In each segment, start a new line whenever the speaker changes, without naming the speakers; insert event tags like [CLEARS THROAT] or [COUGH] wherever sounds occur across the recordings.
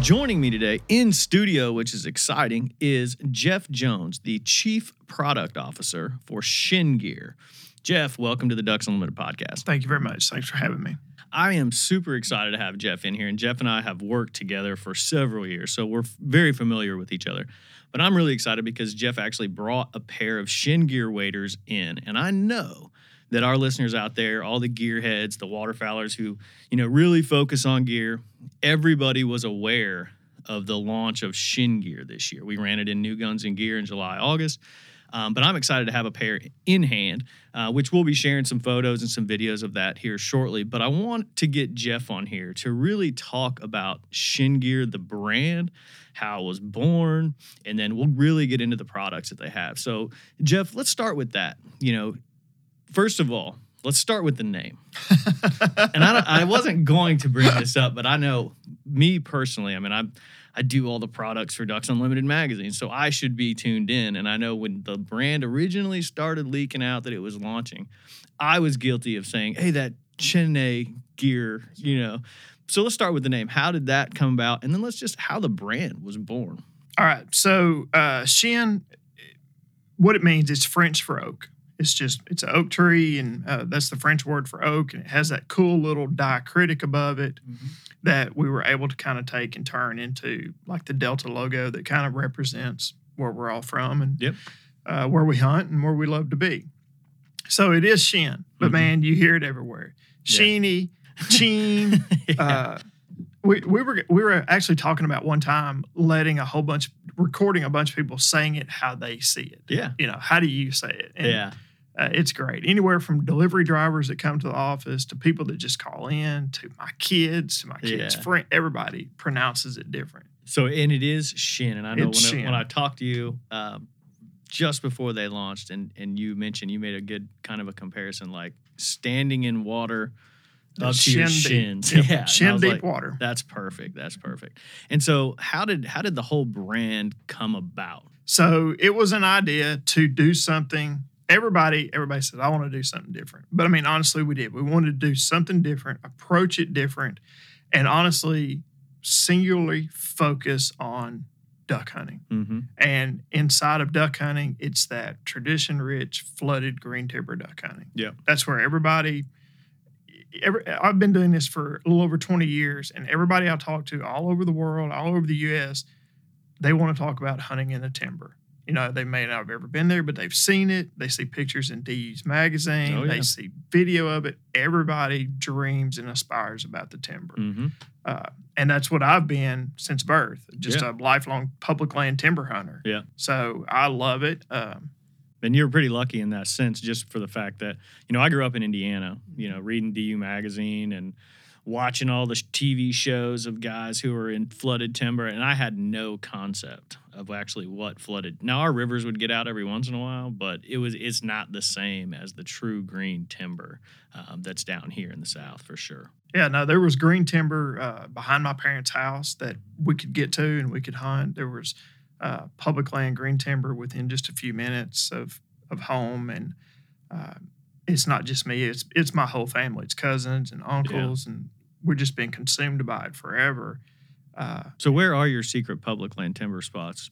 Joining me today in studio, which is exciting, is Jeff Jones, the Chief Product Officer for Chêne Gear. Jeff, welcome to the Ducks Unlimited podcast.
Thank you very much. Thanks for having me.
I am super excited to have Jeff in here, and Jeff and I have worked together for several years, so we're very familiar with each other. But I'm really excited because Jeff actually brought a pair of Chêne Gear waders in, and I know that our listeners out there, all the gearheads, the waterfowlers who, you know, really focus on gear, everybody was aware of the launch of Chêne Gear this year. We ran it in New Guns and Gear in July, August. Um, but I'm excited to have a pair in hand, uh, which we'll be sharing some photos and some videos of that here shortly. But I want to get Jeff on here to really talk about Chêne Gear, the brand, how it was born, and then we'll really get into the products that they have. So, Jeff, let's start with that. You know, first of all, let's start with the name. [LAUGHS] and I, I wasn't going to bring this up, but I know me personally, I mean, I'm I do all the products for Ducks Unlimited magazine, so I should be tuned in. And I know when the brand originally started leaking out that it was launching, I was guilty of saying, "Hey, that Chene gear," you know. So let's start with the name. How did that come about, and then let's just how the brand was born.
All right. So uh, Chêne, what it means is French for oak. It's just it's an oak tree, and uh, that's the French word for oak, and it has that cool little diacritic above it mm-hmm. that we were able to kind of take and turn into like the Delta logo that kind of represents where we're all from and
yep.
uh, where we hunt and where we love to be. So it is Shin, but mm-hmm. man, you hear it everywhere. Sheeny, yeah. Cheen. [LAUGHS] yeah. Uh, we, we were we were actually talking about one time letting a whole bunch recording a bunch of people saying it how they see it.
Yeah.
You know, how do you say it?
And yeah
uh, it's great. Anywhere from delivery drivers that come to the office to people that just call in to my kids to my kids' yeah. friend. Everybody pronounces it different.
So, and it is Shin. And I know when I, when I, talked to you um, just before they launched, and and you mentioned you made a good kind of a comparison, like standing in water up to your shins.
Deep. Yeah, shin deep like, water.
That's perfect. That's perfect. And so, how did how did the whole brand come about?
So it was an idea to do something everybody everybody says i want to do something different. But i mean honestly we did. We wanted to do something different approach it different and honestly singularly focus on duck hunting.
Mm-hmm.
and inside of duck hunting it's that tradition rich flooded green timber duck hunting.
Yeah.
That's where everybody every, i've been doing this for a little over 20 years and everybody i talk to all over the world all over the us they want to talk about hunting in the timber you know, they may not have ever been there, but they've seen it. They see pictures in DU's magazine. Oh, yeah. They see video of it. Everybody dreams and aspires about the timber.
Mm-hmm.
Uh, and that's what I've been since birth, just yeah. a lifelong public land timber hunter.
Yeah.
So I love it. Um,
and you're pretty lucky in that sense, just for the fact that, you know, I grew up in Indiana, you know, reading DU magazine and – watching all the TV shows of guys who were in flooded timber, and I had no concept of actually what flooded. Now our rivers would get out every once in a while, but it was it's not the same as the true green timber um, that's down here in the South for sure.
Yeah, no, there was green timber uh, behind my parents' house that we could get to and we could hunt. There was uh, public land green timber within just a few minutes of of home and. Uh, it's not just me; it's it's my whole family. It's cousins and uncles, yeah. and we're just being consumed by it forever.
Uh, so where are your secret public land timber spots?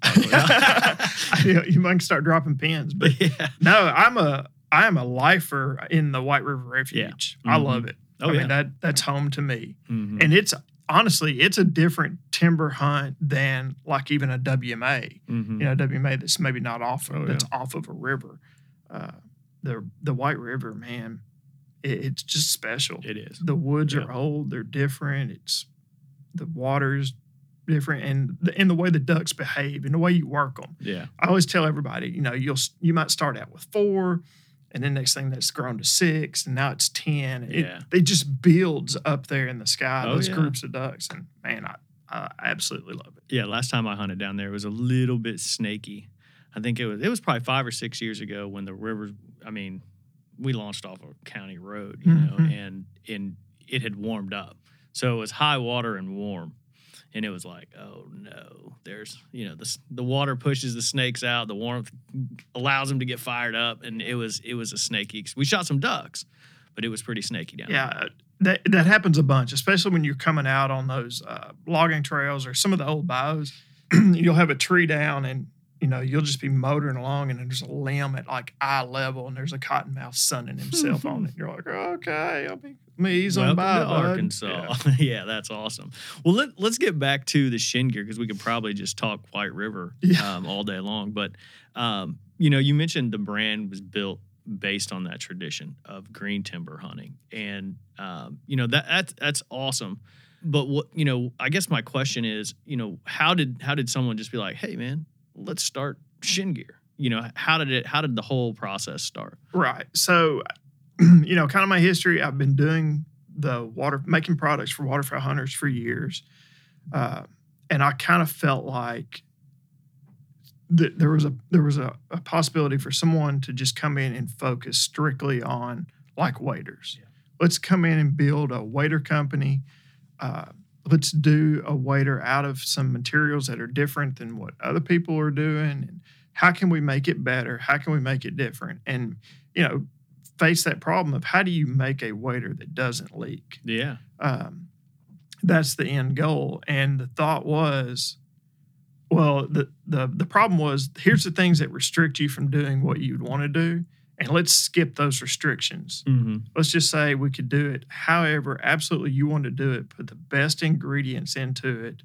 you, [LAUGHS] you might start dropping pins, but [LAUGHS] yeah. no, I'm a I am a lifer in the White River Refuge. Yeah. Mm-hmm. I love it. Oh I yeah, mean, that that's home to me,
mm-hmm.
and it's honestly it's a different timber hunt than like even a WMA.
Mm-hmm.
You know, WMA that's maybe not off oh, that's off of a river. Uh, the the White River, man, it, it's just special.
It is.
The woods
Yeah.
are old; they're different. It's the water's different, and the, and the way the ducks behave, and the way you work them.
Yeah.
I always tell everybody, you know, you'll you might start out with four, and then next thing that's grown to six, and now it's ten. It,
Yeah.
it just builds up there in the sky.
Oh,
those
yeah.
groups of ducks, and man, I, I absolutely love it.
Yeah, last time I hunted down there it was a little bit snaky. I think it was it was probably five or six years ago when the river. I mean, we launched off a county road, you know,
Mhm.
and and it had warmed up, so it was high water and warm, and it was like, oh no, there's you know the the water pushes the snakes out, the warmth allows them to get fired up, and it was it was a snaky. We shot some ducks, but it was pretty snaky down there.
Yeah, that that happens a bunch, especially when you're coming out on those uh, logging trails or some of the old bayous. [CLEARS THROAT] you'll have a tree down, and you know you'll just be motoring along, and there's a limb at like eye level, and there's a cottonmouth sunning himself on it. [LAUGHS] You're like, okay, I'll be me He's on by,
to
bud."
Arkansas. [LAUGHS] Yeah. that's awesome. Well, let, let's get back to the Chêne Gear because we could probably just talk White River
Yeah. [LAUGHS]
um, all day long. But um, you know, you mentioned the brand was built based on that tradition of green timber hunting, and um, you know that that's that's awesome. But what you know, I guess my question is, you know, how did how did someone just be like, hey man, let's start Chêne Gear? You know, how did it? How did the whole process start?
Right. So, [CLEARS THROAT] you know, kind of my history. I've been doing the water, making products for waterfowl hunters for years, uh, and I kind of felt like th- there was a there was a, a possibility for someone to just come in and focus strictly on like waders.
Yeah.
Let's come in and build a wader company. Uh, let's do a wader out of some materials that are different than what other people are doing, and how can we make it better? How can we make it different? And you know, face that problem of how do you make a wader that doesn't leak?
Yeah,
um, that's the end goal. And the thought was, well, the the the problem was here's the things that restrict you from doing what you'd want to do, and let's skip those restrictions.
mm-hmm.
Let's just say we could do it however absolutely you want to do it. Put the best ingredients into it.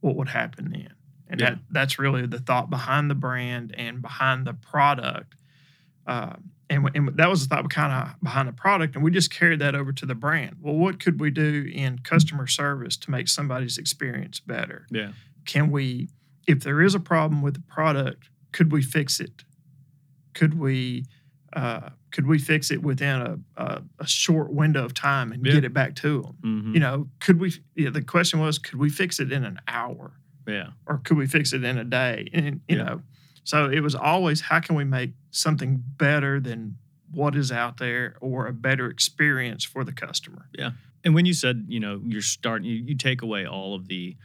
What would happen then? And
Yeah.
that that's really the thought behind the brand and behind the product. Uh, and, and that was the thought kind of behind the product, and we just carried that over to the brand. Well, what could we do in customer service to make somebody's experience better?
yeah,
Can we, if there is a problem with the product, could we fix it? Could we, uh, could we fix it within a, a, a short window of time and
Yeah.
get it back to them?
mm-hmm.
You know, could we? Yeah, the question was, could we fix it in an hour?
yeah,
or could we fix it in a day? And you
Yeah.
know, so it was always how can we make something better than what is out there or a better experience for the customer. Yeah.
And when you said, you know, you're starting, you, you take away all of the,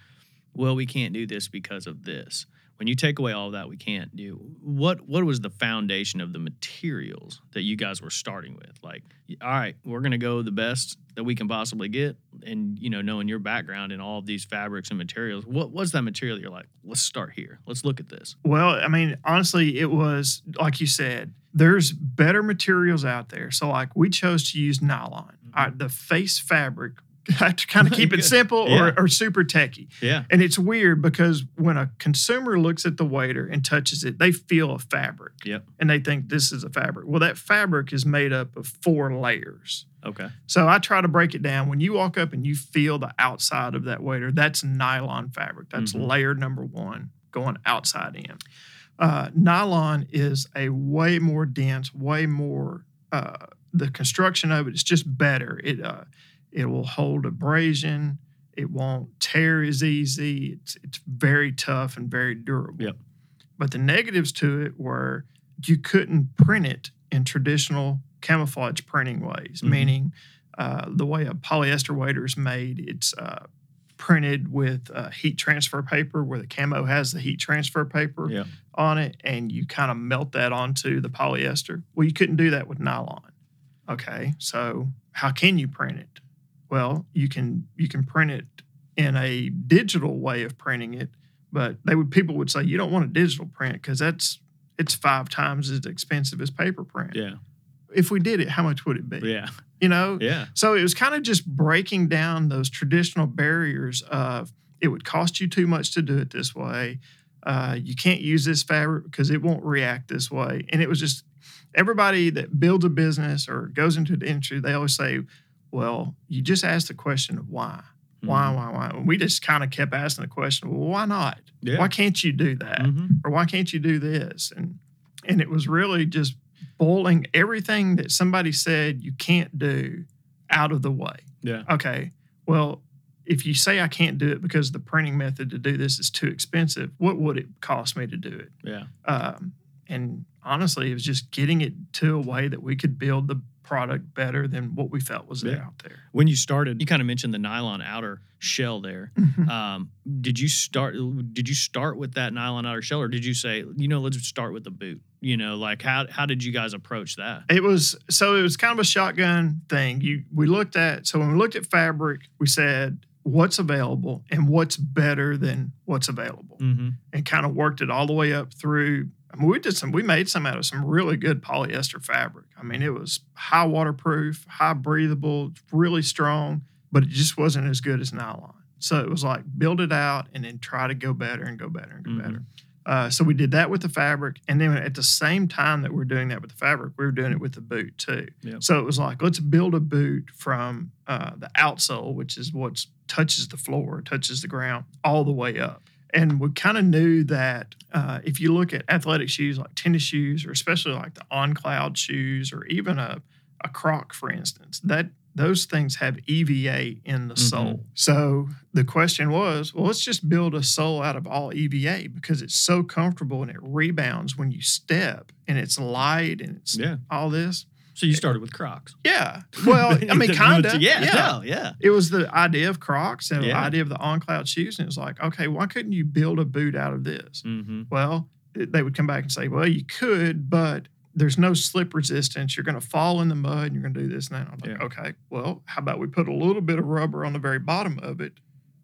well, we can't do this because of this. When you take away all that, we can't do. What what was the foundation of the materials that you guys were starting with? Like, all right, we're gonna go the best that we can possibly get, and you know, knowing your background in all of these fabrics and materials, what was that material? You're like, let's start here. Let's look at this.
Well, I mean, honestly, it was like you said, there's better materials out there. So like we chose to use nylon.
Mhm.
Uh, the face fabric to kind of keep it [LAUGHS] simple
Yeah.
or, or super techy.
Yeah,
And it's weird because when a consumer looks at the wader and touches it, they feel a fabric.
Yep.
And they think this is a fabric. Well, that fabric is made up of four layers.
okay,
So I try to break it down. When you walk up and you feel the outside of that wader, that's nylon fabric. That's
Mhm.
layer number one going outside in. Uh, nylon is a way more dense, way more. Uh, the construction of it is just better. It uh, it will hold abrasion. It won't tear as easy. It's it's very tough and very durable.
Yep.
But the negatives to it were you couldn't print it in traditional camouflage printing ways,
Mhm.
meaning uh, the way a polyester wader is made, it's uh, printed with uh, heat transfer paper, where the camo has the heat transfer paper
Yeah.
on it, and you kind of melt that onto the polyester. Well, you couldn't do that with nylon. Okay, so how can you print it? Well, you can you can print it in a digital way of printing it, but they would people would say you don't want a digital print because that's it's five times as expensive as paper print.
yeah,
If we did it, how much would it be?
yeah,
You know,
yeah,
so it was kind of just breaking down those traditional barriers of it would cost you too much to do it this way. Uh, you can't use this fabric because it won't react this way. And it was just everybody that builds a business or goes into the industry, they always say, well, you just ask the question of why. Why,
Mhm.
why, why? And we just kind of kept asking the question, well, why not?
Yeah.
Why can't you do that?
Mhm.
Or why can't you do this? And and it was really just boiling everything that somebody said you can't do out of the way.
Yeah.
Okay. Well, if you say I can't do it because the printing method to do this is too expensive, what would it cost me to do it?
Yeah.
Um, and honestly, it was just getting it to a way that we could build the product better than what we felt was
Yeah.
out there.
When you started, you kind of mentioned the nylon outer shell there. Um, did you start? Did you start with that nylon outer shell, or did you say, you know, let's start with the boot? You know, like how how did you guys approach that?
It was so it was kind of a shotgun thing. You we looked at so when we looked at fabric, we said what's available and what's better than what's available,
Mm-hmm.
and kind of worked it all the way up through. I mean, we did some. We made some out of some really good polyester fabric. I mean, it was high waterproof, high breathable, really strong, but it just wasn't as good as nylon. So it was like build it out and then try to go better and go better and go
Mhm.
better. Uh, so we did that with the fabric, and then at the same time that we we're doing that with the fabric, we were doing it with the boot too.
Yep.
So it was like let's build a boot from uh, the outsole, which is what touches the floor, touches the ground, all the way up. And we kind of knew that uh, if you look at athletic shoes like tennis shoes, or especially like the on cloud shoes, or even a a Croc, for instance, that those things have EVA in the
Mhm.
sole. So the question was, well, let's just build a sole out of all EVA because it's so comfortable and it rebounds when you step and it's light and it's
Yeah.
all this.
So you started with Crocs.
Yeah. Well, I [LAUGHS] mean, kind of.
yeah, yeah, yeah.
It was the idea of Crocs and the idea of the on cloud shoes. And it was like, okay, why couldn't you build a boot out of this?
Mm-hmm.
Well, it- they would come back and say, well, you could, but there's no slip resistance. You're going to fall in the mud and you're going to do this and that. I'm like,
Yeah.
okay, well, how about we put a little bit of rubber on the very bottom of it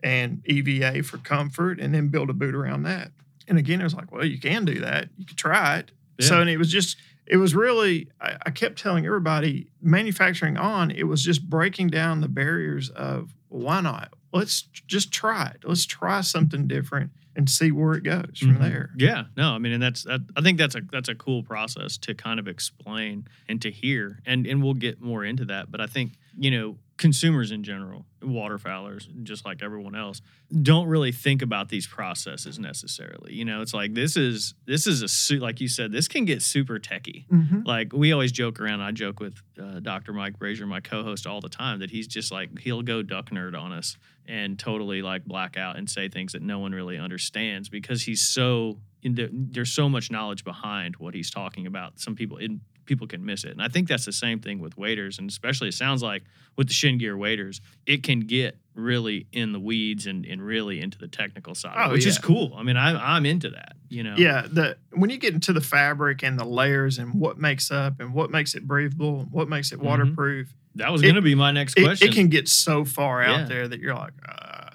and EVA for comfort and then build a boot around that. And again, it was like, well, you can do that. You could try it. So, and it was just, it was really, I, I kept telling everybody manufacturing on, it was just breaking down the barriers of well, why not? Let's just try it. Let's try something different and see where it goes from
Mhm.
there.
Yeah, no, I mean, and that's that, I think that's a that's a cool process to kind of explain and to hear, and and we'll get more into that. But I think you know consumers in general, waterfowlers, just like everyone else, don't really think about these processes necessarily. You know, it's like this is this is a suit, like you said, this can get super techie.
Mhm.
Like we always joke around. I joke with uh, Dr. Mike Brasher, my co-host, all the time that he's just like he'll go duck nerd on us and totally like black out and say things that no one really understands because he's so in the, there's so much knowledge behind what he's talking about. Some people in people can miss it, and I think that's the same thing with waders, and especially it sounds like with the Chêne Gear waders, it can get really in the weeds and, and really into the technical side,
Oh,
which is cool. I mean, I'm I'm into that. You know,
Yeah, the when you get into the fabric and the layers and what makes up and what makes it breathable and what makes it
Mhm.
waterproof,
that was going to be my next
it,
question.
it can get so far out
Yeah.
there that you're like, uh,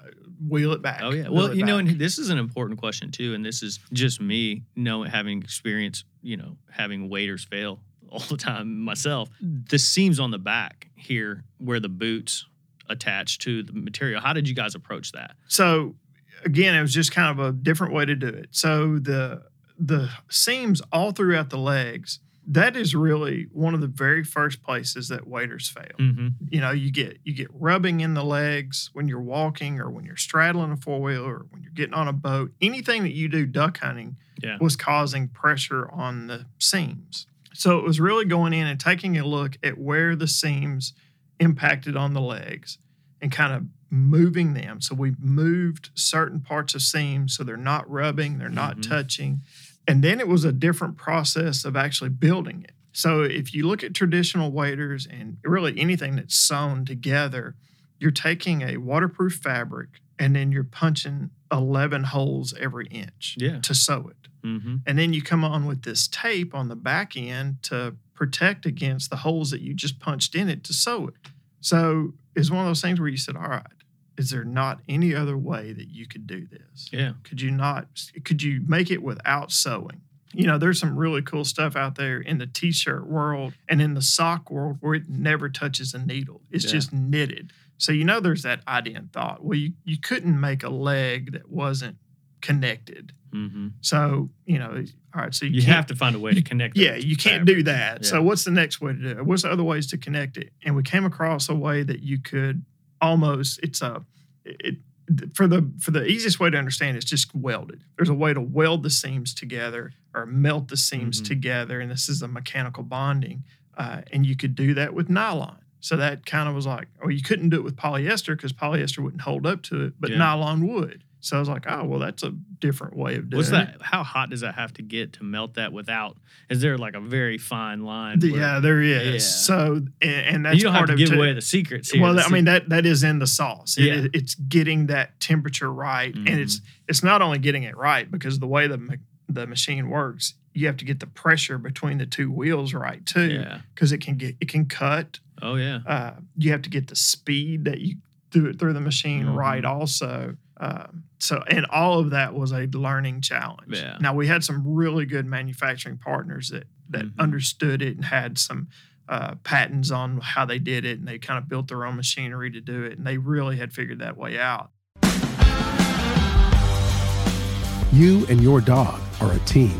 wheel it back.
Oh yeah. Well, you know, and this is an important question too, and this is just me knowing having experience, you know, having waiters fail all the time myself. The seams on the back here where the boots attach to the material. How did you guys approach that?
So again, it was just kind of a different way to do it. So the the seams all throughout the legs, that is really one of the very first places that waders fail.
Mm-hmm.
You know, you get you get rubbing in the legs when you're walking or when you're straddling a four wheeler or when you're getting on a boat. Anything that you do duck hunting
Yeah.
was causing pressure on the seams. So it was really going in and taking a look at where the seams impacted on the legs and kind of moving them. So we moved certain parts of seams so they're not rubbing, they're not
Mhm.
touching. And then it was a different process of actually building it. So if you look at traditional waders and really anything that's sewn together, you're taking a waterproof fabric and then you're punching 11 holes every inch
Yeah.
to sew it.
Mm-hmm.
And then you come on with this tape on the back end to protect against the holes that you just punched in it to sew it. So it's one of those things where you said, all right, is there not any other way that you could do this?
Yeah.
Could you not, could you make it without sewing? You know, there's some really cool stuff out there in the t shirt world and in the sock world where it never touches a needle. It's
Yeah.
just knitted. So, you know, there's that idea and thought. Well, you, you couldn't make a leg that wasn't connected.
hmm
So you know, all right. So you,
You have to find a way to connect.
Yeah, you can't do that. So what's the next way to do it? What's the other ways to connect it? And we came across a way that you could almost it's a it for the for the easiest way to understand it's just welded. There's a way to weld the seams together or melt the seams
Mhm.
together, and this is a mechanical bonding, uh, and you could do that with nylon. So that kind of was like, oh, you couldn't do it with polyester because polyester wouldn't hold up to it, but
Yeah.
nylon would. So I was like, oh, well, that's a different way of doing
What's
it.
that? How hot does that have to get to melt that without? Is there like a very fine line?
The-
where-
yeah, there is.
Yeah.
So, and, and that's
you don't
part
have to
of
give
too.
away the secrets here.
Well,
The
I mean that that is in the sauce. It
Yeah.
is- it's getting that temperature right, and it's mm-hmm. it's not only getting it right because the way the the machine works, you have to get the pressure between the two wheels right too,
yeah.
because it can get it can cut.
Oh yeah.
Uh, you have to get the speed that you do it through the machine right
Mhm.
also. Um, so, and all of that was a learning challenge.
Yeah.
Now we had some really good manufacturing partners that that
Mhm.
understood it and had some uh, patents on how they did it, and they kind of built their own machinery to do it, and they really had figured that way out.
You and your dog are a team.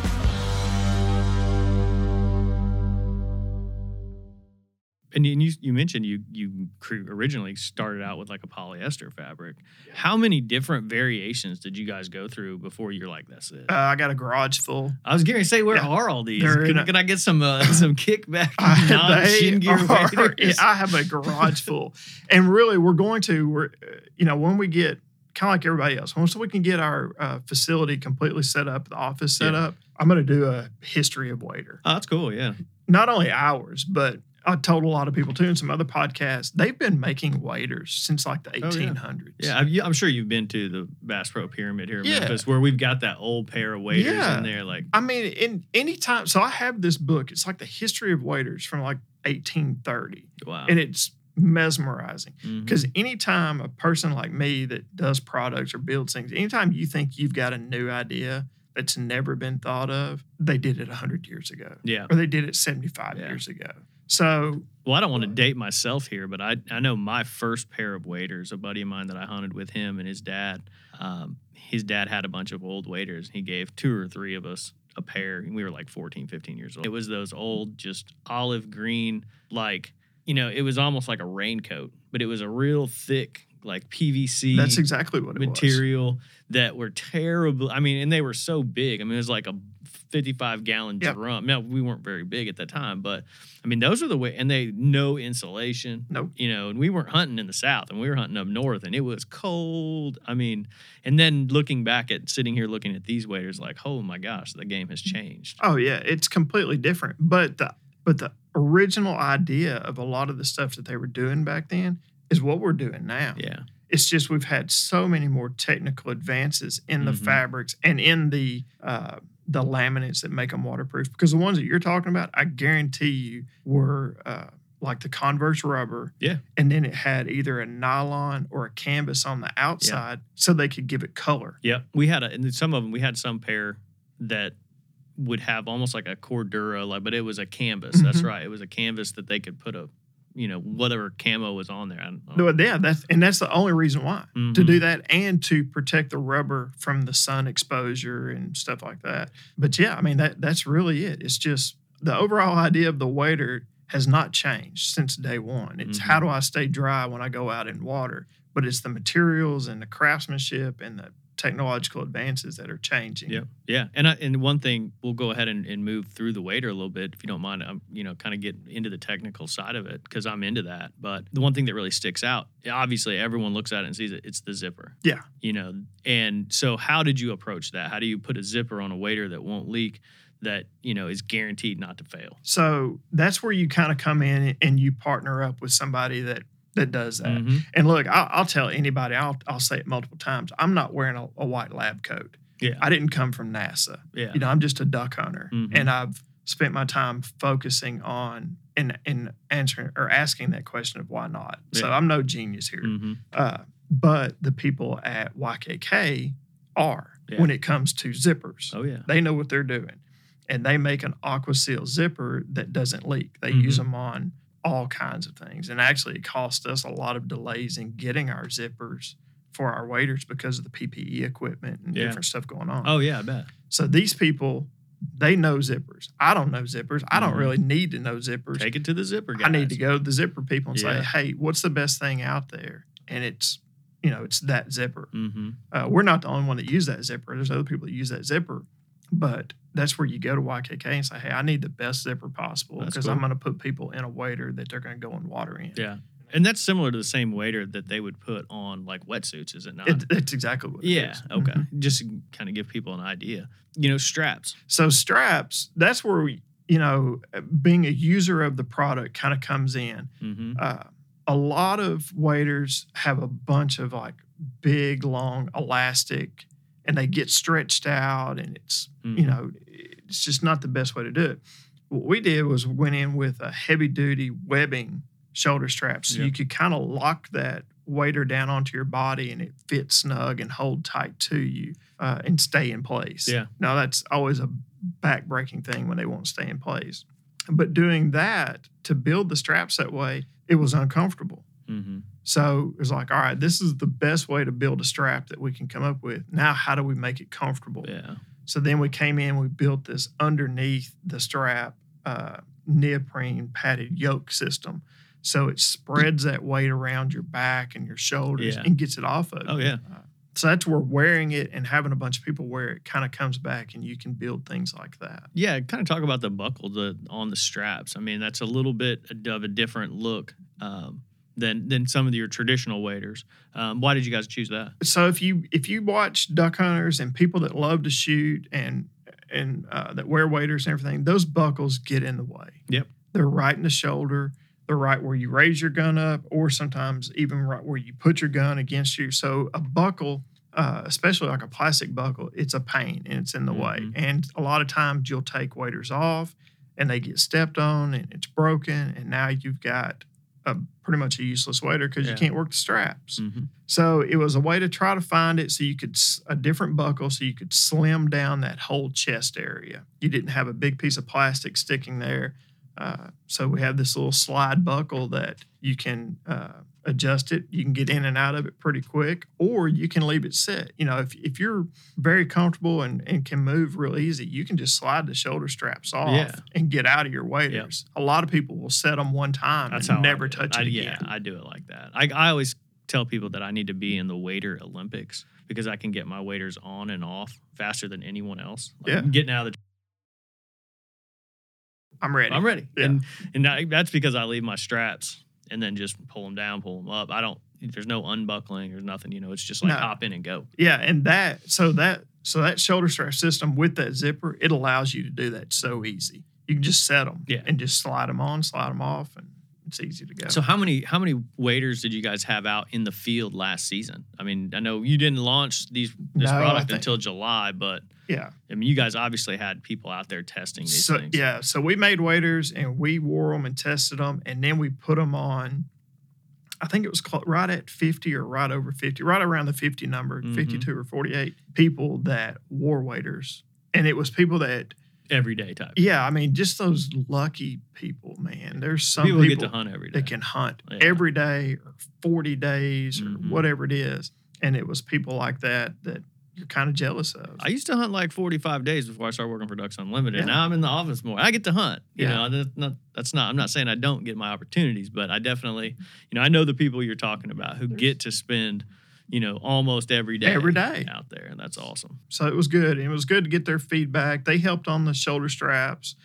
And you, you mentioned you you originally started out with like a polyester fabric. How many different variations did you guys go through before you're like, that's it?
Uh, I got a garage full.
I was going to say, where
yeah,
are all these? Can,
a-
can I get some uh, [LAUGHS] some kickback
I-
non
they
shin gear
are-? [LAUGHS] I have a garage full, and really, we're going to. We're, uh, you know, when we get kind of like everybody else, once we can get our uh, facility completely set up, the office set
Yeah.
up, I'm going to do a history of wader.
Oh, that's cool. Yeah.
Not only ours, but I told a lot of people too in some other podcasts. They've been making waders since like the
Oh, yeah.
1800s.
Yeah, I'm, sure you've been to the Bass Pro Pyramid here in
Yeah.
Memphis, where we've got that old pair of waders
Yeah.
in there. Like,
I mean, in any time. So I have this book. It's like the history of waders from like 1830,
wow.
and it's mesmerizing.
Mm-hmm.
Because anytime a person like me that does products or builds things, anytime you think you've got a new idea that's never been thought of, they did it 100 years ago
yeah.
or they did it 75
Yeah.
years ago. So,
Well, I don't want to date myself here, but I, I know my first pair of waders, a buddy of mine that I hunted with him and his dad, um, his dad had a bunch of old waders. He gave two or three of us a pair. And we were like 14, 15 years old. It was those old, just olive green, like, you know, it was almost like a raincoat, but it was a real thick, like PVC
that's exactly what it was.
material that were terrible. I mean, and they were so big. I mean, it was like a 55 gallon
Yep.
drum. Now, we weren't very big at the time, but I mean, those are the way, and they no insulation.
Nope.
You know, and we weren't hunting in the south, and we were hunting up north, and it was cold. I mean, and then looking back at sitting here looking at these waders, like, oh my gosh, the game has changed.
Oh yeah, it's completely different. But the but the original idea of a lot of the stuff that they were doing back then is what we're doing now.
Yeah.
It's just we've had so many more technical advances in the
Mhm.
fabrics and in the uh, the laminates that make them waterproof. Because the ones that you're talking about, I guarantee you, were uh, like the Converse rubber.
Yeah.
And then it had either a nylon or a canvas on the outside, so they could give it color.
Yep. We had a, and some of them, we had some pair that would have almost like a Cordura, like, but it was a canvas. That's
Mhm.
right. It was a canvas that they could put a, you know, whatever camo was on there. I don't
No, Yeah, that's and that's the only reason why to
Mhm.
do that and to protect the rubber from the sun exposure and stuff like that. But yeah, I mean that that's really it. It's just the overall idea of the wader has not changed since day one. It's
Mhm.
how do I stay dry when I go out in water? But it's the materials and the craftsmanship and the technological advances that are changing.
Yeah, yeah, and I, and one thing we'll go ahead and, and move through the wader a little bit if you don't mind. I'm you know kind of get into the technical side of it because I'm into that. But the one thing that really sticks out, obviously, everyone looks at it and sees it. It's the zipper.
Yeah.
you know. And so, how did you approach that? How do you put a zipper on a wader that won't leak? That you know is guaranteed not to fail.
So that's where you kind of come in and you partner up with somebody that that does that.
Mhm.
And look, I'll, I'll tell anybody, I'll, I'll say it multiple times. I'm not wearing a, a white lab coat.
Yeah,
I didn't come from NASA.
yeah,
You know, I'm just a duck hunter.
Mhm.
And I've spent my time focusing on in in answering or asking that question of why not. So I'm no genius here,
Mhm.
uh, but the people at YKK are
Yeah.
when it comes to zippers.
Oh yeah.
They know what they're doing, and they make an aqua seal zipper that doesn't leak. They use them on all kinds of things, and actually, it cost us a lot of delays in getting our zippers for our waders because of the PPE equipment and
Yeah.
different stuff going on.
Oh yeah, I bet.
So these people, they know zippers. I don't know zippers. I don't
Mhm.
really need to know zippers.
Take it to the zipper guys.
I need to go to the zipper people and
Yeah.
say, "Hey, what's the best thing out there?" And it's, you know, it's that zipper.
Mm-hmm.
Uh, we're not the only one that use that zipper. There's other people that use that zipper, but that's where you go to YKK and say, "Hey, I need the best zipper possible because
cool.
I'm going to put people in a wader that they're going to go and water in."
Yeah. And that's similar to the same waiter that they would put on like wetsuits, is it not?
It, it's exactly what.
yeah.
is.
Okay.
Mhm.
Just to kind of give people an idea. You know, straps.
So straps, that's where we, you know, being a user of the product kind of comes in.
Mm-hmm.
uh, a lot of waders have a bunch of like big, long elastic, and they get stretched out, and it's
Mm-hmm.
you know it's just not the best way to do it. What we did was we went in with a heavy duty webbing shoulder strap, so
Yeah.
you could kind of lock that wader down onto your body, and it fits snug and hold tight to you uh, and stay in place.
Yeah.
Now that's always a back breaking thing when they won't stay in place. But doing that to build the straps that way, it was uncomfortable.
Mm-hmm.
So it was like, all right, this is the best way to build a strap that we can come up with. Now, how do we make it comfortable?
Yeah.
So then we came in, we built this underneath the strap uh, neoprene padded yoke system. So it spreads that weight around your back and your shoulders
Yeah.
and gets it off of
Oh
you.
yeah.
So that's where wearing it and having a bunch of people wear it kind of comes back and you can build things like that.
Yeah, kind of talk about the buckle the, on the straps. I mean, that's a little bit of a different look um, than than some of your traditional waders. Um, why did you guys choose that?
so if you if you watch duck hunters and people that love to shoot and and uh, that wear waders and everything, those buckles get in the way.
Yep.
they're right in the shoulder. They're right where you raise your gun up, or sometimes even right where you put your gun against you. So a buckle, uh, especially like a plastic buckle, it's a pain and it's in the way.
Mhm.
And a lot of times you'll take waders off and they get stepped on and it's broken, and now you've got a pretty much a useless wader because
Yeah.
you can't work the straps.
Mm-hmm.
So it was a way to try to find it so you could a different buckle so you could slim down that whole chest area. You didn't have a big piece of plastic sticking there. Uh, so we have this little slide buckle that you can uh, adjust it. You can get in and out of it pretty quick, or you can leave it set. You know, if, if you're very comfortable and, and can move real easy, you can just slide the shoulder straps off
Yeah.
and get out of your waders. A lot of people will set them one time
That's
and never
I
touch
I,
it
Yeah,
again.
I do it like that. I, I always tell people that I need to be in the wader Olympics because I can get my waiters on and off faster than anyone else. Like,
Yeah.
getting out of the
I'm ready.
I'm ready.
Yeah.
And and that- that's because I leave my straps and then just pull them down, pull them up. I don't. There's no unbuckling. There's nothing. You know, it's just like
No.
hop in and go.
Yeah, and that so that so that shoulder strap system with that zipper, it allows you to do that so easy. You can just set them
Yeah.
and just slide them on, slide them off, and it's easy to go.
So how many how many waders did you guys have out in the field last season? I mean, I know you didn't launch these this
No,
product until July, but
yeah,
I mean, you guys obviously had people out there testing these
so
things.
yeah, so we made waders and we wore them and tested them, and then we put them on. I think it was right at 50 or right over 50, right around the 50 number,
Mhm.
52 or 48 people that wore waiters. And it was people that,
everyday type.
yeah, I mean, just those lucky people, man. There's some
people,
people,
get to hunt every day.
that can hunt
Yeah.
every day or 40 days or
Mhm.
whatever it is. And it was people like that that you're kind of jealous of.
I used to hunt like 45 days before I started working for Ducks Unlimited.
Yeah.
Now I'm in the office more. I get to hunt. You
Yeah.
know, that's not, that's not, I'm not saying I don't get my opportunities, but I definitely, you know, I know the people you're talking about who get to spend, you know, almost every day,
Every day.
out there. And that's awesome.
so it was good. It was good to get their feedback. They helped on the shoulder straps,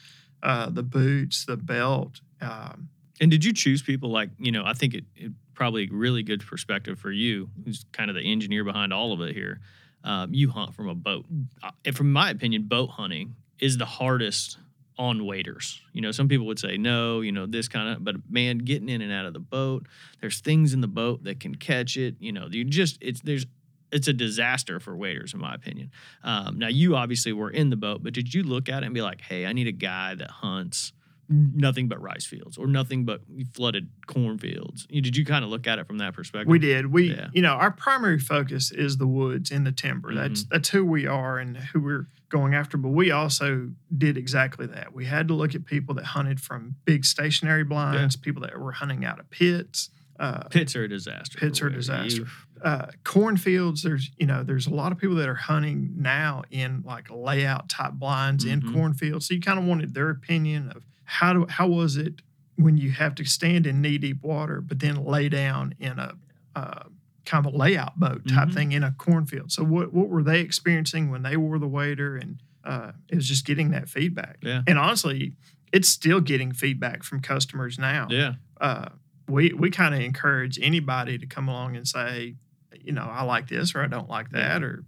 uh, the boots, the belt. Um,
And did you choose people like, you know, I think it, it probably a really good perspective for you, who's kind of the engineer behind all of it here. Um, you hunt from a boat. Uh, and from my opinion, boat hunting is the hardest on waders. You know, some people would say no, you know, this kind of, but man, getting in and out of the boat, there's things in the boat that can catch it. You know, you just, it's, there's, it's a disaster for waders, in my opinion. Um, now, you obviously were in the boat, but did you look at it and be like, hey, I need a guy that hunts nothing but rice fields or nothing but flooded cornfields. Did you kind of look at it from that perspective?
We did. We,
Yeah.
you know, our primary focus is the woods and the timber. That's
Mm-hmm.
that's who we are and who we're going after. But we also did exactly that. We had to look at people that hunted from big stationary blinds, people that were hunting out of pits. Uh,
Pits are a disaster.
Pits are a disaster. uh, cornfields, there's you know there's a lot of people that are hunting now in like layout type blinds in
Mhm.
cornfields. So you kind of wanted their opinion of how do how was it when you have to stand in knee deep water, but then lay down in a uh, kind of a layout boat type
Mhm.
thing in a cornfield. So what what were they experiencing when they wore the wader? And uh, it was just getting that feedback.
Yeah.
And honestly, it's still getting feedback from customers now
Yeah.
uh, we we kind of encourage anybody to come along and say, you know, I like this or I don't like that, or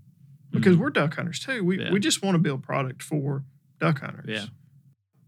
because
Mhm.
we're duck hunters too. We
Yeah.
we just want to build product for duck hunters.
Yeah.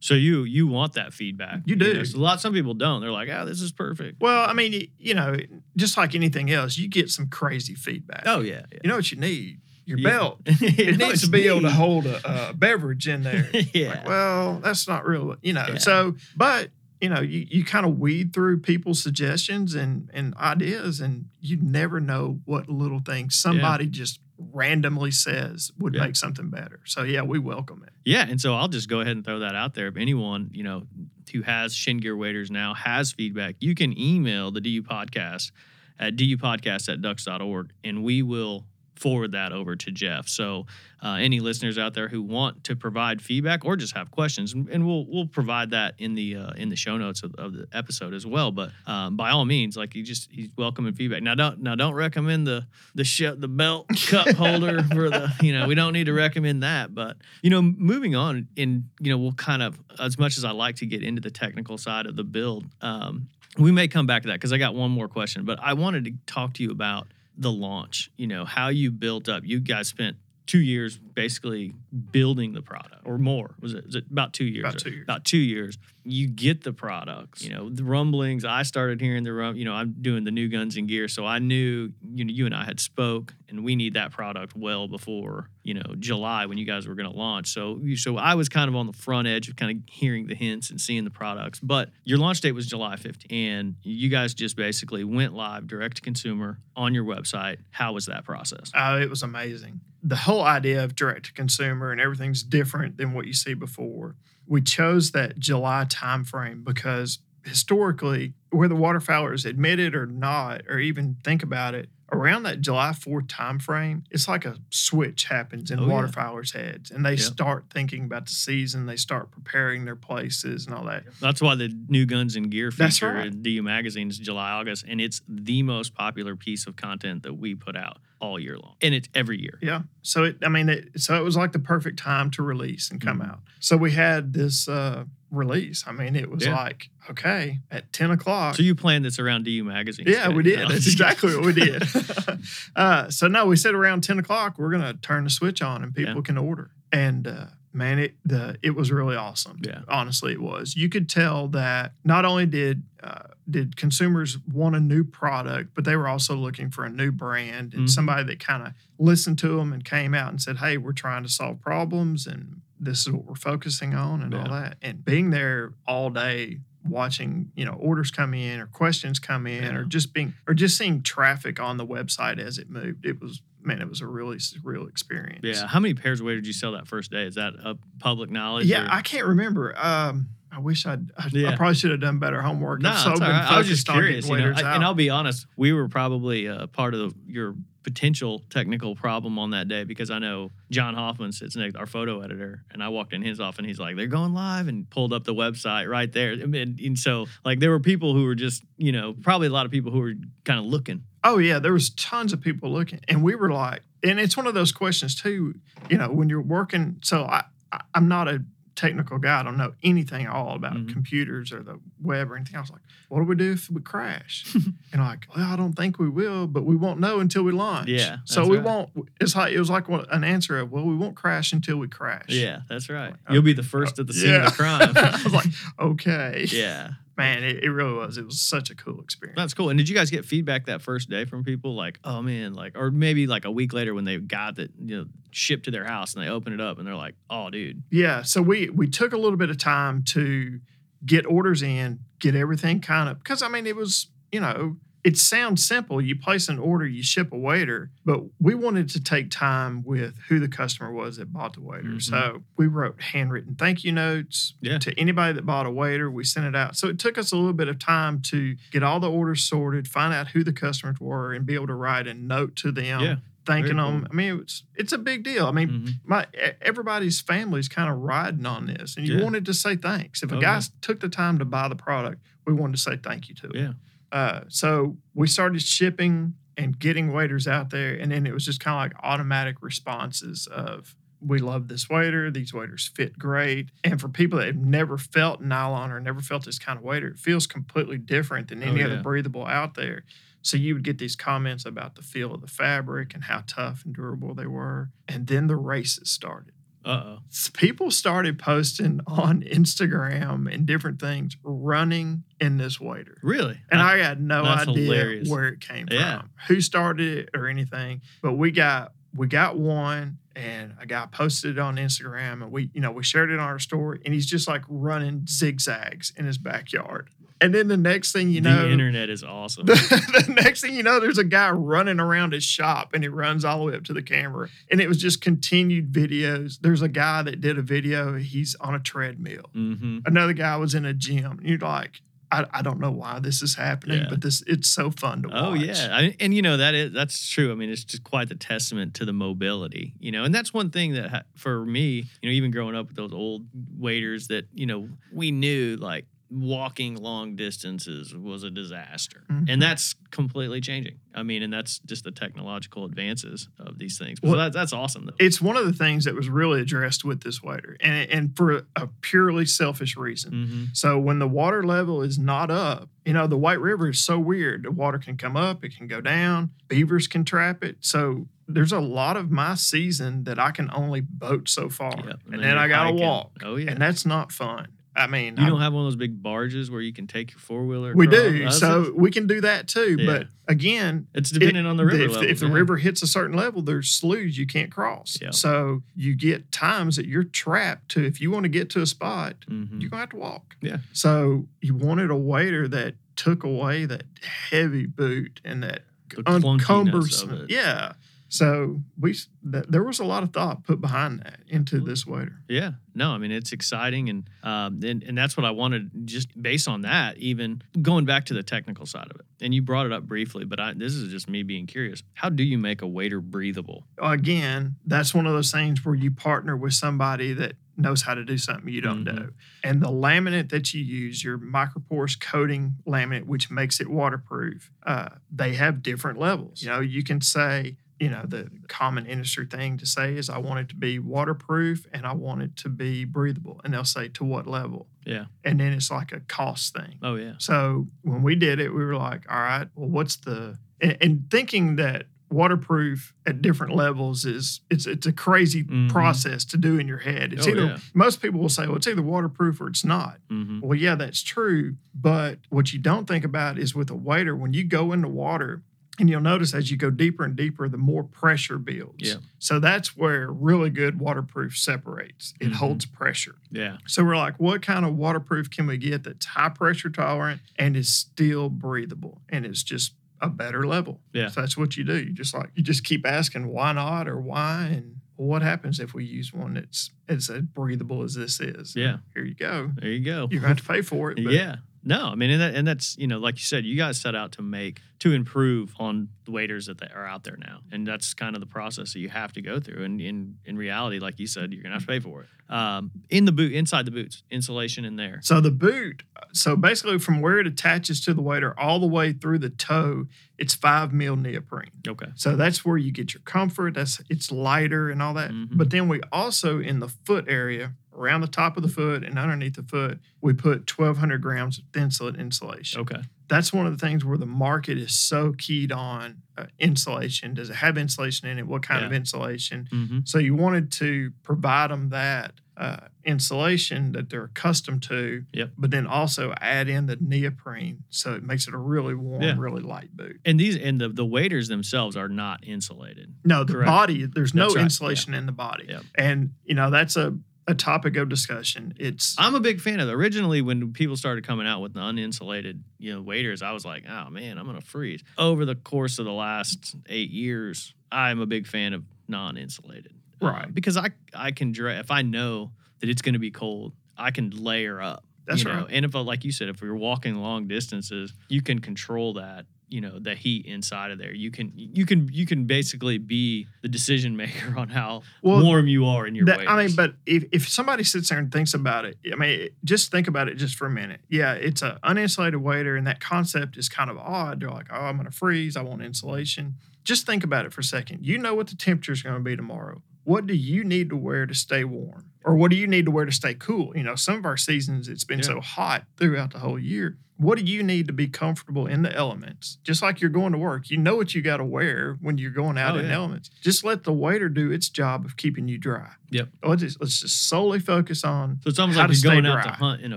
So you you want that feedback.
You do.
know, so a lot some people don't. They're like, oh, this is perfect.
Well, I mean, you know, just like anything else, you get some crazy feedback.
Oh yeah. yeah.
You know what you need? Your
Yeah.
belt. [LAUGHS]
it
It needs to be able to hold a, a [LAUGHS] beverage in there. [LAUGHS]
yeah.
Like, well, that's not real, you know.
Yeah.
So, but you know, you, you kind of weed through people's suggestions and and ideas, and you never know what little thing somebody just randomly says would
Yeah.
make something better. So yeah, we welcome it.
Yeah, and so I'll just go ahead and throw that out there. If anyone, you know, who has Chêne Gear waders now has feedback, you can email the DU podcast at dupodcast at ducks.org and we will forward that over to Jeff. So uh, any listeners out there who want to provide feedback or just have questions, and we'll we'll provide that in the uh, in the show notes of, of the episode as well. But um, by all means, like you just he's welcoming feedback. Now don't now don't recommend the the sh- the belt cup [LAUGHS] holder for the you know we don't need to recommend that. But you know moving on, and you know we'll kind of as much as I like to get into the technical side of the build. Um, we may come back to that because I got one more question, but I wanted to talk to you about the launch. You know how you built up. You guys spent two years basically building the product, or more. Was it? Was it about two years?
About two years.
About two years. You get the products. You know the rumblings. I started hearing the rum. You know I'm doing the new guns and gear, so I knew you know you and I had spoke, and we need that product well before you know July when you guys were going to launch. So so I was kind of on the front edge of kind of hearing the hints and seeing the products. But your launch date was July 15th, and you guys just basically went live direct to consumer on your website. How was that process?
Oh, it was amazing. The whole idea of direct to consumer and everything's different than what you see before. We chose that July timeframe because historically, whether waterfowlers admit it or not, or even think about it, around that July 4th timeframe, it's like a switch happens in
Oh, yeah.
waterfowlers' heads. And they
Yeah.
start thinking about the season, they start preparing their places and all that.
That's why the new guns and gear feature
right.
in DU Magazine is July, August, and it's the most popular piece of content that we put out all year long, and it's every year.
Yeah. So it, I mean, it, so it was like the perfect time to release and come
Mhm.
out. So we had this uh, release. I mean, it was
Yeah.
like, okay, at 10 o'clock.
So you planned this around DU Magazine?
yeah, we did.
No,
That's exactly what we did. [LAUGHS] [LAUGHS] uh, so no, we said around 10 o'clock, we're going to turn the switch on and people
Yeah.
can order. And, uh, man, it the it was really awesome.
Yeah.
honestly, it was. You could tell that not only did uh, did consumers want a new product, but they were also looking for a new brand and
Mhm.
somebody that kind of listened to them and came out and said, "Hey, we're trying to solve problems, and this is what we're focusing on, and all that." And being there all day, watching you know orders come in or questions come in,
Yeah.
or just being or just seeing traffic on the website as it moved, it was man, it was a really real experience.
Yeah. How many pairs of waders did you sell that first day? Is that a public knowledge?
Yeah,
or-
I can't remember. Um, I wish I'd. I,
Yeah.
I probably should have done better homework.
No,
so
right. I was just curious, you know, I- and. I'll be honest, we were probably uh, part of the, your potential technical problem on that day because I know John Hoffman sits next our photo editor, and I walked in his office and he's like, "They're going live," and pulled up the website right there. Mean, and so like there were people who were just, you know, probably a lot of people who were kind of looking.
Oh yeah, there was tons of people looking, and we were like, and it's one of those questions too. You know, when you're working, so I, I I'm not a technical guy. I don't know anything at all about
Mhm.
computers or the web or anything. I was like, what do we do if we crash? [LAUGHS] and like, well, I don't think we will, but we won't know until we launch.
Yeah,
So we
right.
won't. It's like it was like an answer of, well, we won't crash until we crash.
Yeah, that's right.
Like,
You'll be the first at the scene of the [LAUGHS] crime.
I was like, okay.
yeah,
Man, it, it really was. It was such a cool experience.
that's cool. And did you guys get feedback that first day from people like, oh man, like, or maybe like a week later when they got it, you know, shipped to their house and they open it up and they're like, oh dude,
Yeah, so we we took a little bit of time to get orders in, get everything kind of because I mean it was you know it sounds simple. You place an order, you ship a wader, but we wanted to take time with who the customer was that bought the wader.
Mhm.
So we wrote handwritten thank you notes
Yeah.
to anybody that bought a wader. We sent it out. So it took us a little bit of time to get all the orders sorted, find out who the customers were, and be able to write a note to them.
Yeah.
Thanking
Very
them. I mean, it's it's a big deal. I mean,
Mhm.
my everybody's family's kind of riding on this, and you
Yeah.
wanted to say thanks. If a
Oh,
guy took the time to buy the product, we wanted to say thank you to him.
Yeah.
Uh, so we started shipping and getting waders out there, and then it was just kind of like automatic responses of we love this wader. These waders fit great. And for people that have never felt nylon or never felt this kind of wader, it feels completely different than
Oh,
any other breathable out there. So you would get these comments about the feel of the fabric and how tough and durable they were. And then the races started.
Uh oh.
People started posting on Instagram and different things running in this wader.
Really?
And I had no idea
hilarious.
where it came
Yeah.
from, who started it or anything. But we got we got one, and a guy posted it on Instagram, and we you know we shared it on our story, and he's just like running zigzags in his backyard. And then the next thing you know,
the internet is awesome.
the, [LAUGHS] the next thing you know, there's a guy running around his shop and he runs all the way up to the camera. And it was just continued videos. There's a guy that did a video, he's on a treadmill.
hmm
Another guy was in a gym. You're like, I, I don't know why this is happening,
Yeah.
but this it's so fun to watch.
Oh yeah, I, and you know that is that's true. I mean, it's just quite the testament to the mobility, you know. And that's one thing that ha- for me, you know, even growing up with those old waders, that you know we knew like walking long distances was a disaster,
Mhm.
and that's completely changing. I mean, and that's just the technological advances of these things. So
Well,
that, that's awesome. Though.
It's one of the things that was really addressed with this wader, and, and for a purely selfish reason.
hmm
So when the water level is not up, you know, the White River is so weird. The water can come up, it can go down, beavers can trap it. So there's a lot of my season that I can only boat so far.
Yep.
And, then I got to walk.
Oh yeah.
And that's not fun. I mean,
you
I-
don't have one of those big barges where you can take your four wheeler.
we do.
That's-
So we can do that too.
Yeah.
But again,
it's depending on the river
if,
level.
if the river hits a certain level, there's sloughs you can't cross.
Yeah.
So you get times that you're trapped to, if you want to get to a spot,
hmm
you're going to have to walk.
Yeah.
So you wanted a wader that took away that heavy boot and that
The
uncumbersome. Yeah. So we th- there was a lot of thought put behind that into this wader.
Yeah, no, I mean it's exciting, and um, and, and that's what I wanted. Just based on that, even going back to the technical side of it, and you brought it up briefly, but I, this is just me being curious. How do you make a wader breathable?
Again, that's one of those things where you partner with somebody that knows how to do something you don't
Mhm.
do. And the laminate that you use, your microporous coating laminate, which makes it waterproof, uh, they have different levels. You know, you can say, you know, the common industry thing to say is, I want it to be waterproof and I want it to be breathable. And they'll say, to what level?
Yeah.
And then it's like a cost thing.
Oh yeah.
So when we did it, we were like, all right, well, what's the and, and thinking that waterproof at different levels is it's it's a crazy
Mhm.
process to do in your head. It's
Oh,
either
yeah.
most people will say, well, it's either waterproof or it's not.
hmm
Well, yeah, that's true. But what you don't think about is with a wader, when you go into water, and you'll notice as you go deeper and deeper, the more pressure builds.
Yeah.
So that's where really good waterproof separates. It
Mhm.
holds pressure.
Yeah.
So we're like, what kind of waterproof can we get that's high pressure tolerant and is still breathable and it's just a better level?
Yeah.
So that's what you do. You just like you just keep asking why not or why and what happens if we use one that's as breathable as this is?
Yeah.
Here you go.
There you go.
You're going to have to pay for it. But
yeah. No, I mean, and, that, and that's you know, like you said, you guys set out to make to improve on the waders that they are out there now, and that's kind of the process that you have to go through. And in in reality, like you said, you're gonna have to pay for it. Um, in the boot, inside the boots, insulation in there.
So the boot, so basically from where it attaches to the wader all the way through the toe, it's five mil neoprene.
Okay.
So that's where you get your comfort. That's it's lighter and all that.
Mhm.
But then we also in the foot area, around the top of the foot and underneath the foot, we put 1,200 grams of thinsulate insulation.
Okay.
That's one of the things where the market is so keyed on uh, insulation. Does it have insulation in it? What kind of insulation?
Mm-hmm.
So you wanted to provide them that uh, insulation that they're accustomed to,
Yep.
but then also add in the neoprene so it makes it a really warm,
Yeah.
really light boot.
And these and the the waders themselves are not insulated.
No, the
Correct.
body, there's no
right,
insulation in the body.
Yep.
And, you know, that's a a topic of discussion. It's
I'm a big fan of it. Originally, when people started coming out with the uninsulated, you know, waders, I was like, oh man, I'm gonna freeze. Over the course of the last eight years, I'm a big fan of non-insulated, Uh,
Right.
because I I can dre- if I know that it's gonna be cold, I can layer up.
That's
you know?
right.
And if, uh, like you said, if you're walking long distances, you can control that. You know the heat inside of there. You can you can you can basically be the decision maker [LAUGHS] on how
Well,
warm you are in your
That- I mean, but if, if somebody sits there and thinks about it, I mean, just think about it just for a minute. Yeah, it's an uninsulated wader, and that concept is kind of odd. They're like, oh, I'm going to freeze. I want insulation. Just think about it for a second. You know what the temperature is going to be tomorrow. What do you need to wear to stay warm? Or what do you need to wear to stay cool? You know, some of our seasons, it's been
Yeah.
so hot throughout the whole year. What do you need to be comfortable in the elements? Just like you're going to work, you know what you got to wear when you're going out
Oh,
in
yeah.
elements. Just let the wader do its job of keeping you dry.
Yep.
Let's just, let's just solely focus on
So it's almost like you're going out to hunt in a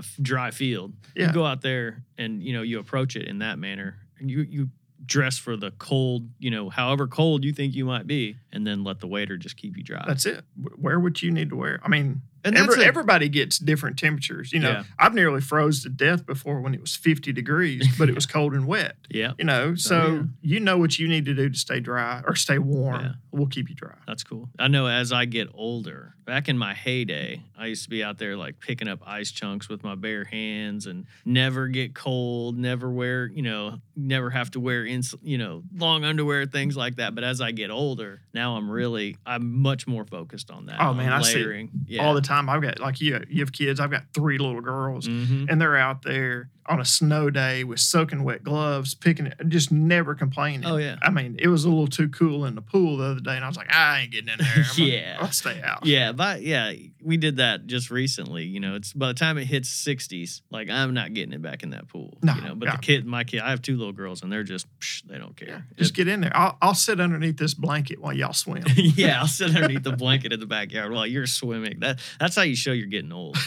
f- dry field.
Yeah.
You go out there and you know you approach it in that manner, and you you dress for the cold, you know, however cold you think you might be, and then let the wader just keep you dry.
that's it. Wear what you need to wear. I mean,
and
every,
a-
everybody gets different temperatures. You know,
Yeah.
I've nearly froze to death before when it was 50 degrees, but it was [LAUGHS] cold and wet.
yeah,
You know, oh, so
Oh, yeah.
you know what you need to do to stay dry or stay warm.
Yeah.
We'll keep you dry.
that's cool. I know as I get older, back in my heyday, I used to be out there like picking up ice chunks with my bare hands and never get cold, never wear, you know, never have to wear ins, you know, long underwear, things like that. But as I get older, now I'm really, I'm much more focused on that.
Oh, man, I see.
Yeah.
All the time. I've got, like, you, you have kids. I've got three little girls.
Mhm.
and they're out there on a snow day with soaking wet gloves, picking it, just never complaining.
Oh, yeah.
I mean, it was a little too cool in the pool the other day, and I was like, I ain't getting in there. [LAUGHS]
Yeah.
I'll stay out.
Yeah, but yeah, we did that just recently. You know, it's by the time it hits sixties, like I'm not getting it back in that pool.
No,
you know, but
yeah.
the kid, my kid, I have two little girls, and they're just psh, they don't
Yeah,
care.
just
It-
get in there. I'll, I'll sit underneath this blanket while y'all swim. [LAUGHS]
yeah, I'll sit underneath the blanket in the backyard while you're swimming. That that's how you show you're getting old. [LAUGHS]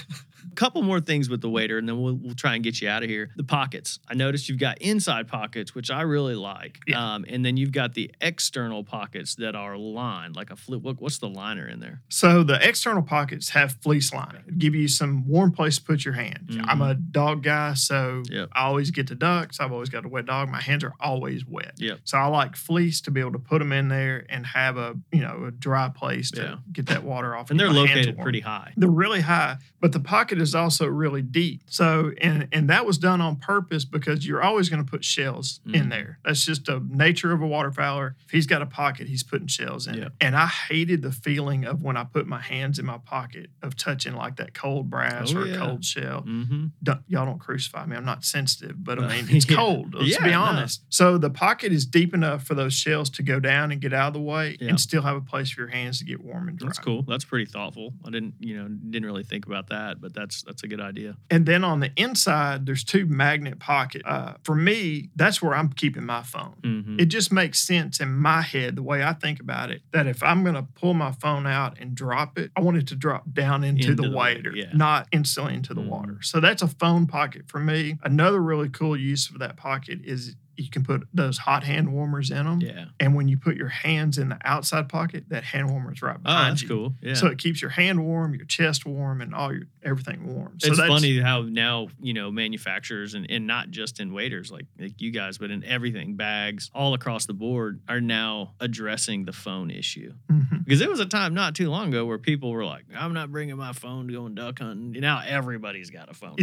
couple more things with the wader, and then we'll, we'll try and get you out of here. The pockets. I noticed you've got inside pockets, which I really like.
Yeah.
Um, and then you've got the external pockets that are lined, like a flip. What, what's the liner in there?
So the external pockets have fleece lining, give you some warm place to put your hand.
Mhm.
I'm a dog guy, so
Yep.
I always get the ducks. I've always got a wet dog. My hands are always wet.
Yep.
So I like fleece to be able to put them in there and have a you know a dry place to
Yeah.
get that water off.
And they're
my hands
located pretty high.
They're really high, but the pocket is also really deep. So, and and that was done on purpose because you're always going to put shells in
Mhm.
there. That's just the nature of a waterfowler. If he's got a pocket, he's putting shells in
Yeah.
And I hated the feeling of when I put my hands in my pocket of touching like that cold brass
Oh,
or
yeah.
a cold shell.
Mm-hmm.
Don't, y'all don't crucify me. I'm not sensitive, but I mean it's [LAUGHS]
Yeah.
cold. Let's
Yeah,
be
no.
honest. So the pocket is deep enough for those shells to go down and get out of the way, and still have a place for your hands to get warm and dry.
That's cool. That's pretty thoughtful. I didn't, you know, didn't really think about that, but that's that's a good idea.
And then on the inside, there's two magnet pockets. Uh, for me, that's where I'm keeping my phone.
Mm-hmm.
It just makes sense in my head, the way I think about it, that if I'm going to pull my phone out and drop it, I want it to drop down into,
Into
the,
water, yeah.
not instantly into the
Mhm.
water. So that's a phone pocket for me. Another really cool use for that pocket is you can put those hot hand warmers in them.
Yeah.
And when you put your hands in the outside pocket, that hand warmer is right
Oh,
behind
that's
you.
cool. Yeah.
So it keeps your hand warm, your chest warm, and all your everything warm. So
it's funny how now you know manufacturers and, and not just in waders like like you guys, but in everything bags all across the board are now addressing the phone issue
Mhm.
because there was a time not too long ago where people were like, "I'm not bringing my phone to going duck hunting." Now everybody's got a phone.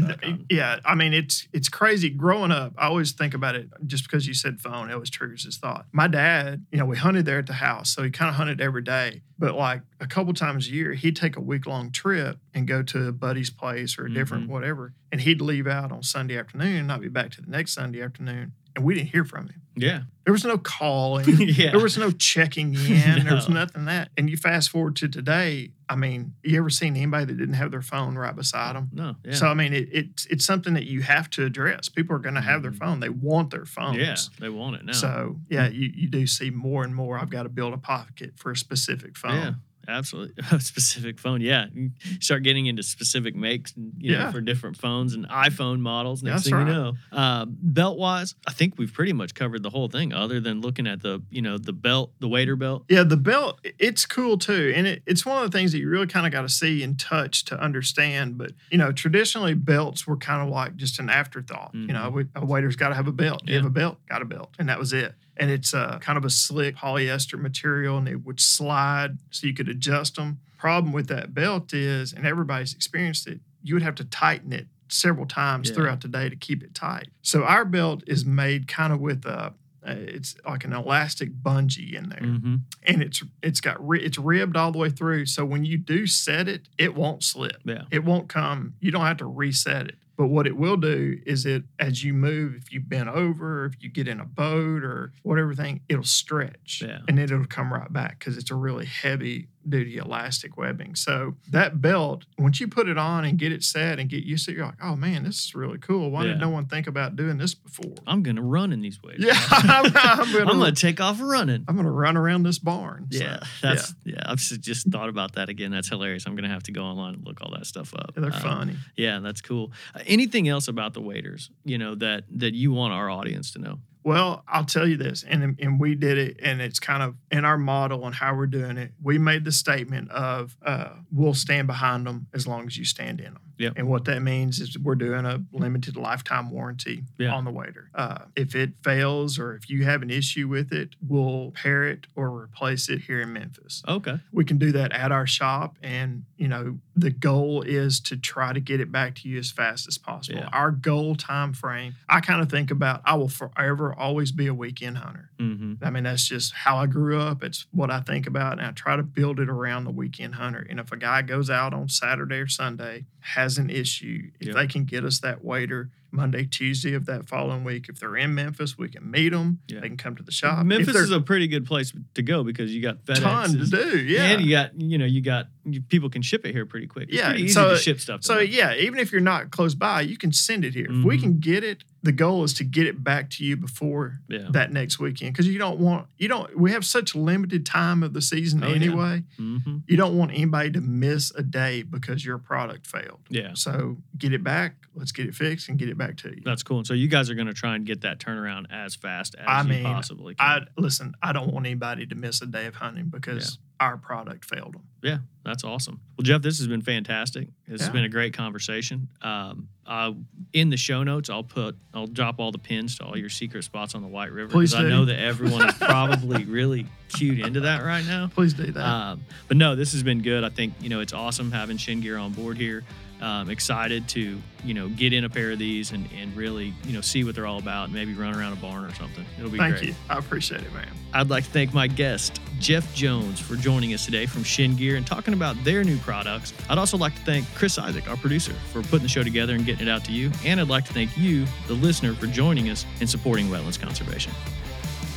Yeah, I mean it's it's crazy. Growing up, I always think about it. Just because you said phone, it always triggers this thought. My dad, you know, we hunted there at the house, so he kind of hunted every day. But like a couple times a year, he'd take a week long trip and go to a buddy's place or a different
Mhm.
whatever, and he'd leave out on Sunday afternoon and not be back to the next Sunday afternoon, and we didn't hear from him.
Yeah.
There was no calling. [LAUGHS]
yeah.
There was no checking [LAUGHS] in. There was nothing that. And you fast forward to today. I mean, you ever seen anybody that didn't have their phone right beside them?
no. Yeah.
So I mean, it, it's it's something that you have to address. People are going to have their
Mhm.
phone; they want their phones.
yeah. They want it now.
So yeah, you, you do see more and more. I've got to build a pocket for a specific phone.
Yeah. Absolutely. [LAUGHS] A specific phone, yeah. You start getting into specific makes, and, you know, for different phones and iPhone models. Next
That's
thing
right.
you know, uh, belt wise, I think we've pretty much covered the whole thing, other than looking at the you know the belt, the wader belt.
Yeah, the belt, it's cool too. And it, it's one of the things that you really kind of got to see and touch to understand. But, you know, traditionally belts were kind of like just an afterthought. You know, we, a wader's got to have a belt. You have
Mm-hmm.
A belt, got a belt. And that was it. And it's a kind of a slick polyester material and it would slide so you could adjust them. Problem with that belt is, and everybody's experienced it, you would have to tighten it several times
Yeah.
throughout the day to keep it tight. So our belt is made kind of with a, uh, it's like an elastic bungee in there
Mm-hmm.
and it's it's got ri- it's ribbed all the way through. So when you do set it, it won't slip.
Yeah.
It won't come. You don't have to reset it. But what it will do is it as you move, if you bend over, if you get in a boat or whatever thing, it'll stretch
Yeah.
and then it'll come right back because it's a really heavy duty elastic webbing. So that belt, once you put it on and get it set and get used to it, you're like, oh man, this is really cool. Why
Yeah.
did no one think about doing this before?
I'm gonna run in these ways.
Yeah, [LAUGHS] I'm, I'm gonna, [LAUGHS]
I'm gonna take off running.
I'm gonna run around this barn. So,
Yeah, that's yeah. I've just thought about that again. That's hilarious. I'm gonna have to go online and look all that stuff up.
they're
Um,
funny.
Yeah, that's cool. Uh, anything else about the waders, you know, that that you want our audience to know?
Well, I'll tell you this, and and we did it, and it's kind of in our model and how we're doing it. We made the statement of uh, we'll stand behind them as long as you stand in them.
Yep.
And what that means is we're doing a limited lifetime warranty
Yeah.
on the wader. Uh, if it fails or if you have an issue with it, we'll pair it or replace it here in Memphis.
Okay.
We can do that at our shop, and you know the goal is to try to get it back to you as fast as possible.
Yeah.
Our goal time frame, I kind of think about. I will forever always be a weekend hunter.
Mm-hmm.
I mean, that's just how I grew up. It's what I think about, and I try to build it around the weekend hunter. And if a guy goes out on Saturday or Sunday, has an issue, if
Yep.
they can get us that waiter Monday, Tuesday of that following week, if they're in Memphis, we can meet them.
Yeah.
They can come to the shop.
Memphis is a pretty good place to go because you got FedEx.
ton to do. Yeah.
And you got, you know, you got you, people can ship it here pretty quick. It's
Yeah,
pretty easy
so-
to ship stuff. to
So
them.
yeah, even if you're not close by, you can send it here. If we
Mhm.
can get it, the goal is to get it back to you before
yeah.
that next weekend because you don't want you don't. We have such limited time of the season
Oh, yeah.
anyway.
hmm
You don't want anybody to miss a day because your product failed.
Yeah.
So get it back. Let's get it fixed and get it back to you.
That's cool. And so you guys are going to try and get that turnaround as fast as
I
you
mean,
possibly
I
can.
listen. I don't want anybody to miss a day of hunting because our product failed them.
yeah, that's awesome. Well, Jeff, this has been fantastic. This has been a great conversation. Um, uh, in the show notes, I'll put, I'll drop all the pins to all your secret spots on the White River
Please
I know that everyone is [LAUGHS] probably really cued into that right now.
Please do that.
Um, but no, this has been good. I think you know it's awesome having Chêne Gear on board here. Um, excited to you know get in a pair of these and, and really you know see what they're all about. and Maybe run around a barn or something. It'll be great.
Thank
great.
you. I appreciate it, man.
I'd like to thank my guest Jeff Jones for joining us today from Chêne Gear and talking about their new products. I'd also like to thank Chris Isaac, our producer, for putting the show together and getting it out to you. And I'd like to thank you, the listener, for joining us and supporting wetlands conservation.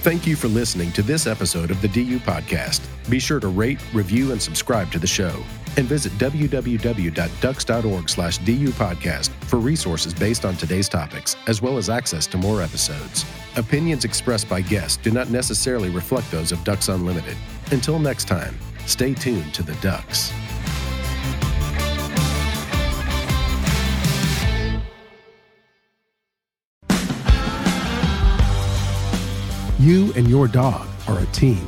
Thank you for listening to this episode of the DU Podcast. Be sure to rate, review, and subscribe to the show. And visit www.ducks.org slash for resources based on today's topics, as well as access to more episodes. Opinions expressed by guests do not necessarily reflect those of Ducks Unlimited. Until next time, stay tuned to the Ducks. You and your dog are a team.